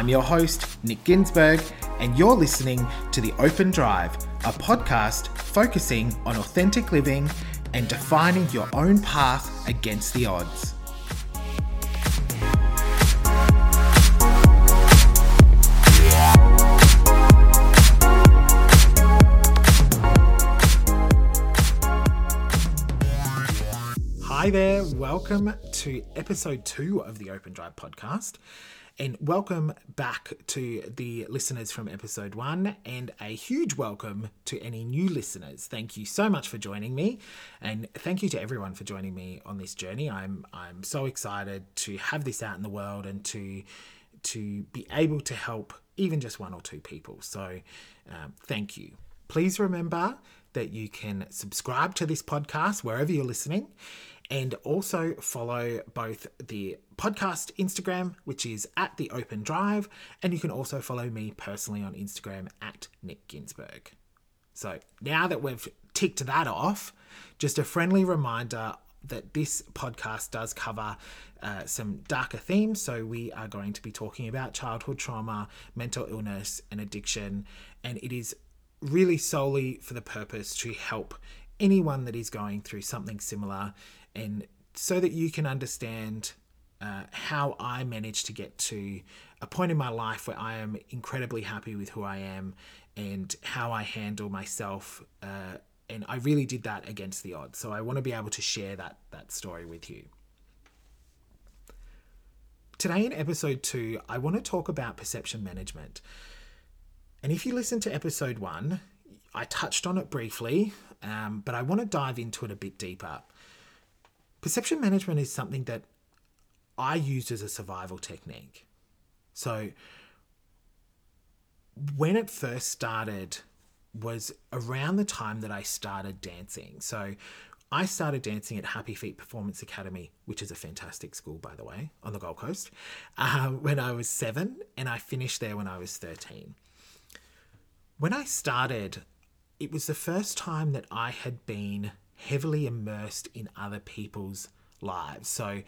I'm your host, Nick Ginsburg, and you're listening to The Open Drive, a podcast focusing on authentic living and defining your own path against the odds. Hi there, welcome to episode two of the Open Drive podcast. And welcome back to the listeners from episode one, and a huge welcome to any new listeners. Thank you so much for joining me, and thank you to everyone for joining me on this journey. I'm I'm so excited to have this out in the world and to to be able to help even just one or two people. So, um, thank you. Please remember that you can subscribe to this podcast wherever you're listening and also follow both the podcast Instagram, which is at the Open Drive, and you can also follow me personally on Instagram at Nick Ginsburg. So now that we've ticked that off, just a friendly reminder that this podcast does cover uh, some darker themes. So we are going to be talking about childhood trauma, mental illness, and addiction, and it is really solely for the purpose to help anyone that is going through something similar and so that you can understand uh, how I managed to get to a point in my life where I am incredibly happy with who I am and how I handle myself. Uh, and I really did that against the odds. So I want to be able to share that that story with you. Today in episode two, I want to talk about perception management. And if you listen to episode one, I touched on it briefly, um, but I want to dive into it a bit deeper. Perception management is something that I used as a survival technique. So when it first started was around the time that I started dancing. So I started dancing at Happy Feet Performance Academy, which is a fantastic school, by the way, on the Gold Coast, uh, when I was seven, and I finished there when I was 13. When I started, it was the first time that I had been heavily immersed in other people's lives. So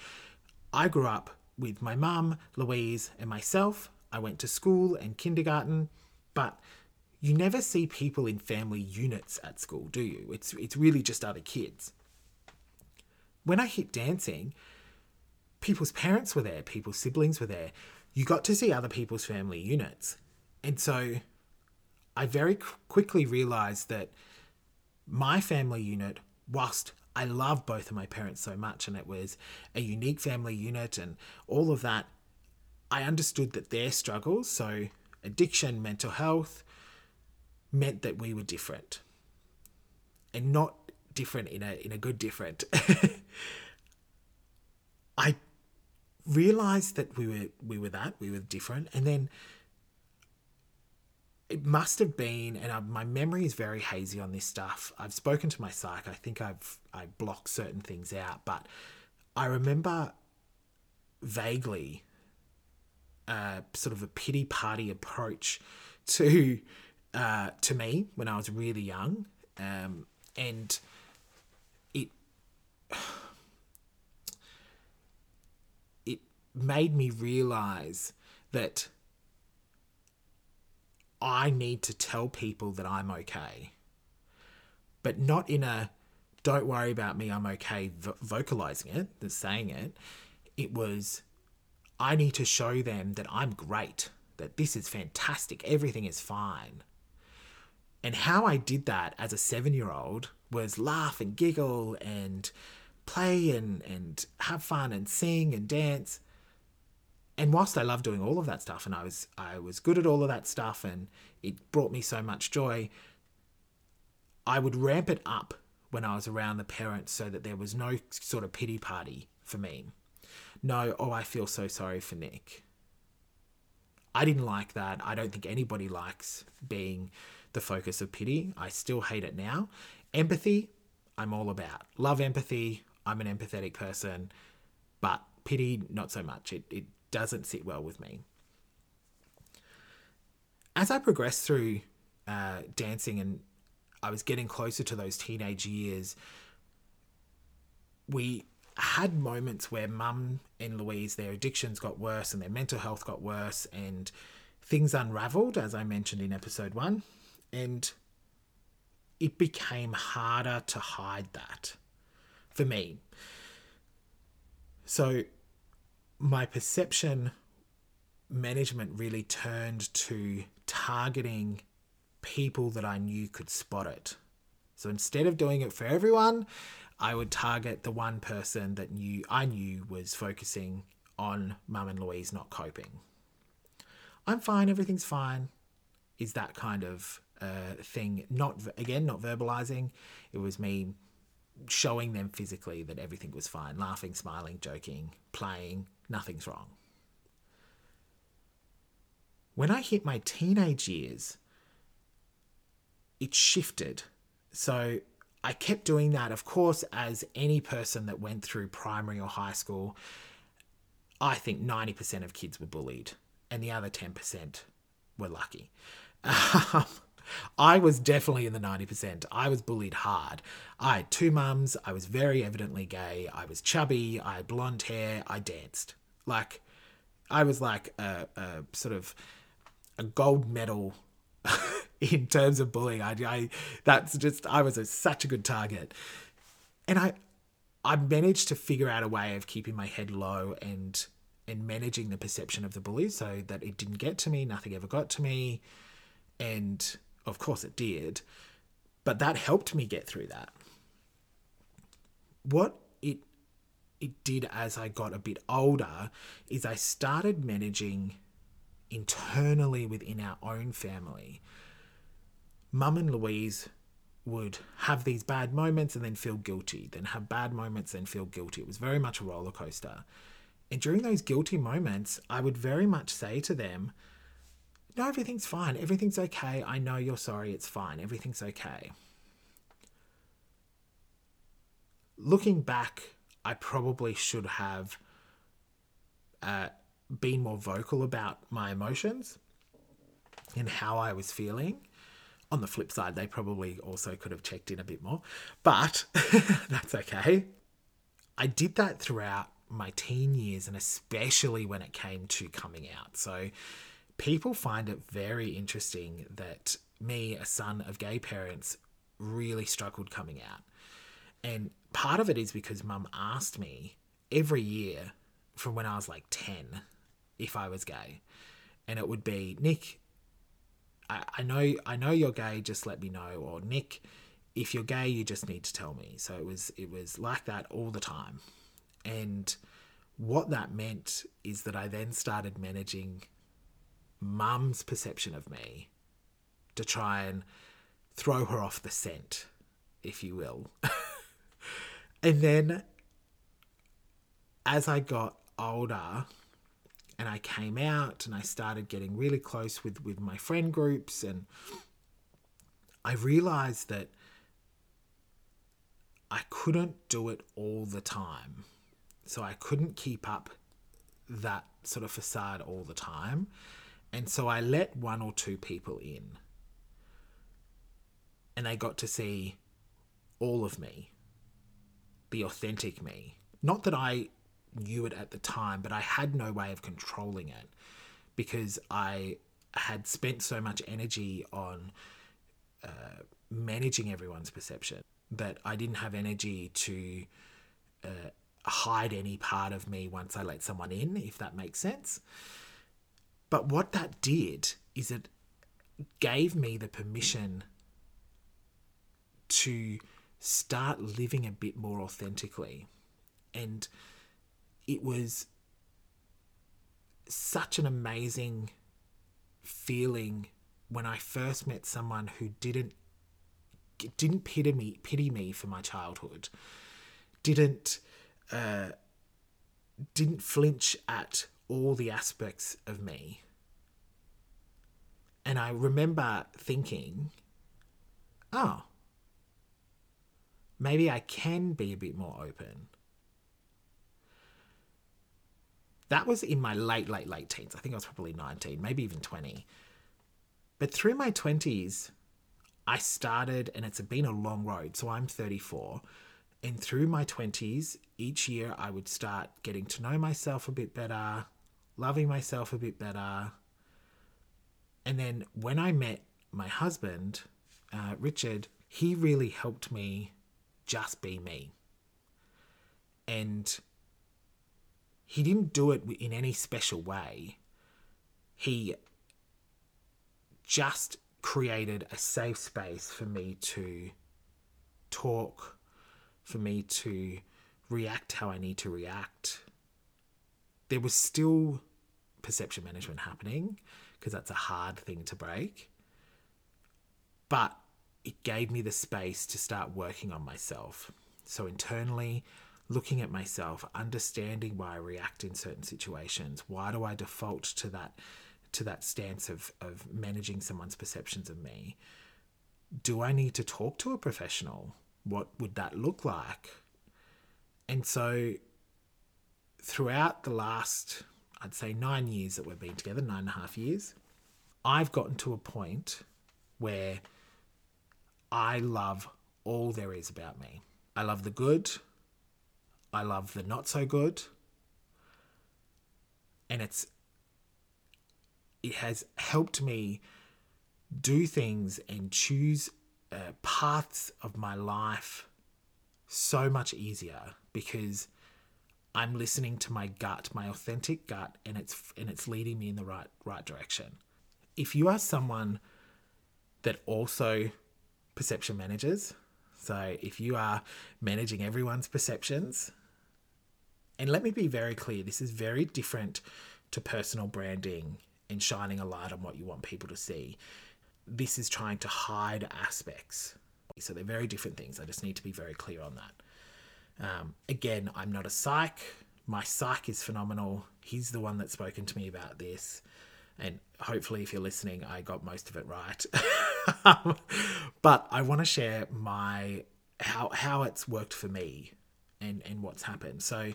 I grew up with my mum, Louise, and myself. I went to school and kindergarten, but you never see people in family units at school, do you? It's it's really just other kids. When I hit dancing, people's parents were there, people's siblings were there. You got to see other people's family units. And so I very quickly realized that my family unit whilst I love both of my parents so much and it was a unique family unit and all of that, I understood that their struggles, so addiction, mental health, meant that we were different. And not different in a in a good different. I realized that we were we were that, we were different, and then it must have been, and I, my memory is very hazy on this stuff. I've spoken to my psych. I think I've I blocked certain things out, but I remember vaguely uh, sort of a pity party approach to uh, to me when I was really young, um, and it it made me realize that I need to tell people that I'm okay. But not in a don't worry about me, I'm okay, vo- vocalizing it, the saying it. It was I need to show them that I'm great, that this is fantastic, everything is fine. And how I did that as a seven year old was laugh and giggle and play and, and have fun and sing and dance and whilst I love doing all of that stuff and I was I was good at all of that stuff and it brought me so much joy, I would ramp it up when I was around the parents so that there was no sort of pity party for me. No, oh I feel so sorry for Nick. I didn't like that. I don't think anybody likes being the focus of pity. I still hate it now. Empathy, I'm all about. Love empathy. I'm an empathetic person. But pity, not so much. It, it doesn't sit well with me. As I progressed through uh, dancing and I was getting closer to those teenage years, we had moments where mum and Louise, their addictions got worse and their mental health got worse and things unraveled, as I mentioned in episode one. And it became harder to hide that for me. So my perception management really turned to targeting people that I knew could spot it. So instead of doing it for everyone, I would target the one person that knew I knew was focusing on Mum and Louise not coping. I'm fine, everything's fine. Is that kind of uh, thing? Not again, not verbalizing. It was me showing them physically that everything was fine, laughing, smiling, joking, playing, nothing's wrong. When I hit my teenage years, it shifted. So I kept doing that, of course, as any person that went through primary or high school. I think 90% of kids were bullied, and the other 10% were lucky. Um, I was definitely in the 90%. I was bullied hard. I had two mums. I was very evidently gay. I was chubby. I had blonde hair. I danced. Like, I was like a, a sort of a gold medal in terms of bullying. I, I that's just I was a, such a good target, and I I managed to figure out a way of keeping my head low and and managing the perception of the bully so that it didn't get to me. Nothing ever got to me, and of course it did, but that helped me get through that. What it it did as I got a bit older is I started managing internally within our own family Mum and Louise would have these bad moments and then feel guilty, then have bad moments and feel guilty. It was very much a roller coaster. And during those guilty moments, I would very much say to them, No, everything's fine. Everything's okay. I know you're sorry. It's fine. Everything's okay. Looking back, I probably should have uh, been more vocal about my emotions and how I was feeling on the flip side, they probably also could have checked in a bit more, but that's okay. I did that throughout my teen years and especially when it came to coming out. So people find it very interesting that me, a son of gay parents, really struggled coming out. And part of it is because mum asked me every year from when I was like 10 if I was gay. And it would be, Nick, I, I know I know you're gay, just let me know. Or Nick, if you're gay, you just need to tell me. So it was it was like that all the time. And what that meant is that I then started managing mum's perception of me to try and throw her off the scent, if you will. and then as I got older, and I came out and I started getting really close with, with my friend groups and I realized that I couldn't do it all the time. So I couldn't keep up that sort of facade all the time. And so I let one or two people in. And they got to see all of me, the authentic me. Not that I knew it at the time, but I had no way of controlling it because I had spent so much energy on uh, managing everyone's perception that I didn't have energy to uh, hide any part of me once I let someone in, if that makes sense. But what that did is it gave me the permission to start living a bit more authentically. And it was such an amazing feeling when I first met someone who didn't didn't pity me pity me for my childhood, didn't uh, didn't flinch at all the aspects of me. And I remember thinking, oh, maybe I can be a bit more open. That was in my late, late, late teens. I think I was probably 19, maybe even 20. But through my 20s, I started, and it's been a long road. So I'm 34. And through my 20s, each year I would start getting to know myself a bit better, loving myself a bit better. And then when I met my husband, uh, Richard, he really helped me just be me. And he didn't do it in any special way. He just created a safe space for me to talk, for me to react how I need to react. There was still perception management happening because that's a hard thing to break. But it gave me the space to start working on myself. So, internally, looking at myself, understanding why I react in certain situations. Why do I default to that to that stance of, of managing someone's perceptions of me? Do I need to talk to a professional? What would that look like? And so throughout the last, I'd say nine years that we've been together, nine and a half years, I've gotten to a point where I love all there is about me. I love the good. I love the not so good. And it's it has helped me do things and choose uh, paths of my life so much easier because I'm listening to my gut, my authentic gut, and it's and it's leading me in the right right direction. If you are someone that also perception managers. So if you are managing everyone's perceptions, and let me be very clear, this is very different to personal branding and shining a light on what you want people to see. This is trying to hide aspects. So they're very different things. I just need to be very clear on that. Um, again, I'm not a psych. My psych is phenomenal. He's the one that's spoken to me about this and hopefully if you're listening i got most of it right but i want to share my how how it's worked for me and and what's happened so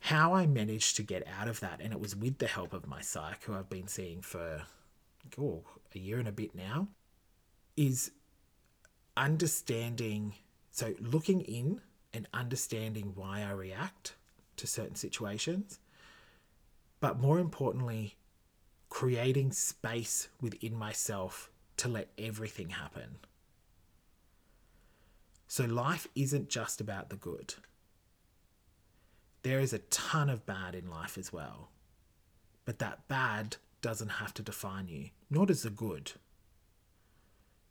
how i managed to get out of that and it was with the help of my psych who i've been seeing for oh, a year and a bit now is understanding so looking in and understanding why i react to certain situations but more importantly creating space within myself to let everything happen. So life isn't just about the good. There is a ton of bad in life as well. But that bad doesn't have to define you, nor does the good.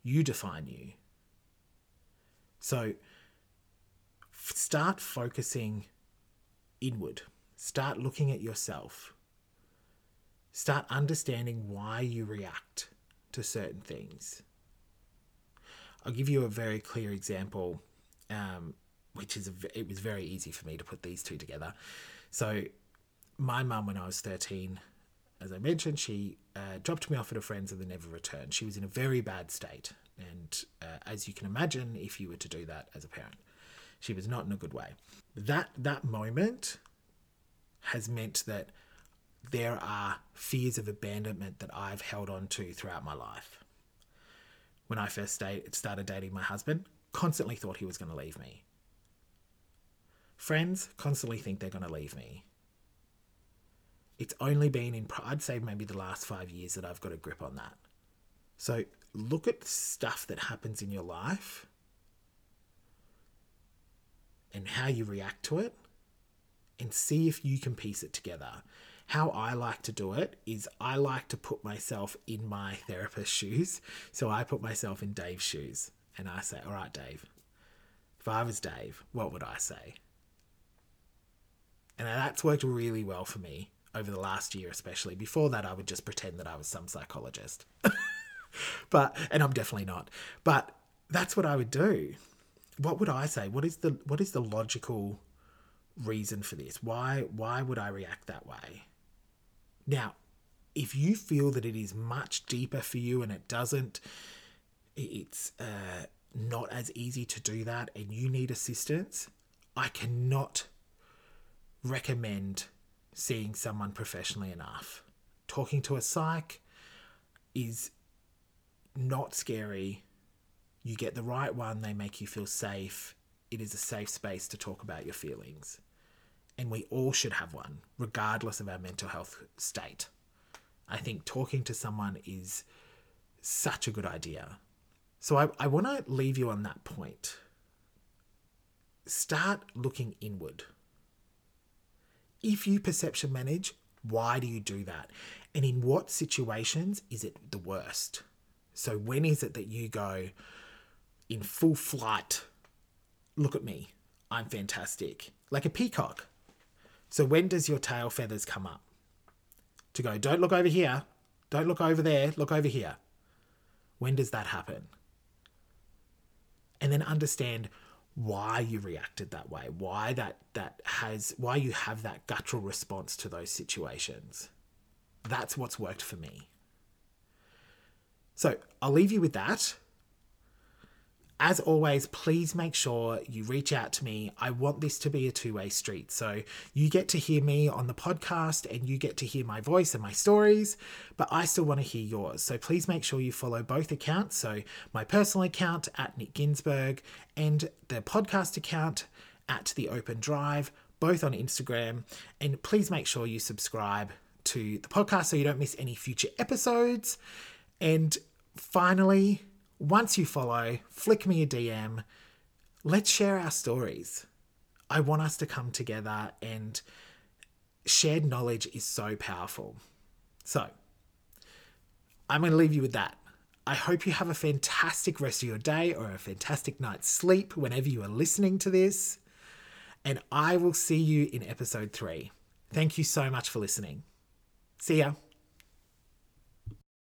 You define you. So start focusing inward. Start looking at yourself. Start understanding why you react to certain things. I'll give you a very clear example, um, which is it was very easy for me to put these two together. So, my mum, when I was thirteen, as I mentioned, she uh, dropped me off at a friend's and then never returned. She was in a very bad state, and uh, as you can imagine, if you were to do that as a parent, she was not in a good way. That that moment has meant that there are fears of abandonment that I've held on to throughout my life. When I first started dating my husband, constantly thought he was going to leave me. Friends constantly think they're going to leave me. It's only been in, I'd say, maybe the last five years that I've got a grip on that. So look at stuff that happens in your life and how you react to it and see if you can piece it together how I like to do it is I like to put myself in my therapist's shoes. So I put myself in Dave's shoes and I say, All right, Dave, if I was Dave, what would I say? And that's worked really well for me over the last year, especially. Before that, I would just pretend that I was some psychologist. but, and I'm definitely not. But that's what I would do. What would I say? What is the what is the logical reason for this? Why why would I react that way? Now, if you feel that it is much deeper for you and it doesn't, it's uh, not as easy to do that and you need assistance, I cannot recommend seeing someone professionally enough. Talking to a psych is not scary. You get the right one, they make you feel safe, it is a safe space to talk about your feelings. And we all should have one, regardless of our mental health state. I think talking to someone is such a good idea. So I, I want to leave you on that point. Start looking inward. If you perception manage, why do you do that? And in what situations is it the worst? So when is it that you go in full flight? Look at me. I'm fantastic. Like a peacock. So when does your tail feathers come up? To go, don't look over here. Don't look over there. Look over here. When does that happen? And then understand why you reacted that way, why that that has why you have that guttural response to those situations. That's what's worked for me. So I'll leave you with that. As always, please make sure you reach out to me. I want this to be a two way street. So you get to hear me on the podcast and you get to hear my voice and my stories, but I still want to hear yours. So please make sure you follow both accounts. So my personal account at Nick Ginsburg and the podcast account at The Open Drive, both on Instagram. And please make sure you subscribe to the podcast so you don't miss any future episodes. And finally, once you follow, flick me a DM. Let's share our stories. I want us to come together, and shared knowledge is so powerful. So, I'm going to leave you with that. I hope you have a fantastic rest of your day or a fantastic night's sleep whenever you are listening to this. And I will see you in episode three. Thank you so much for listening. See ya.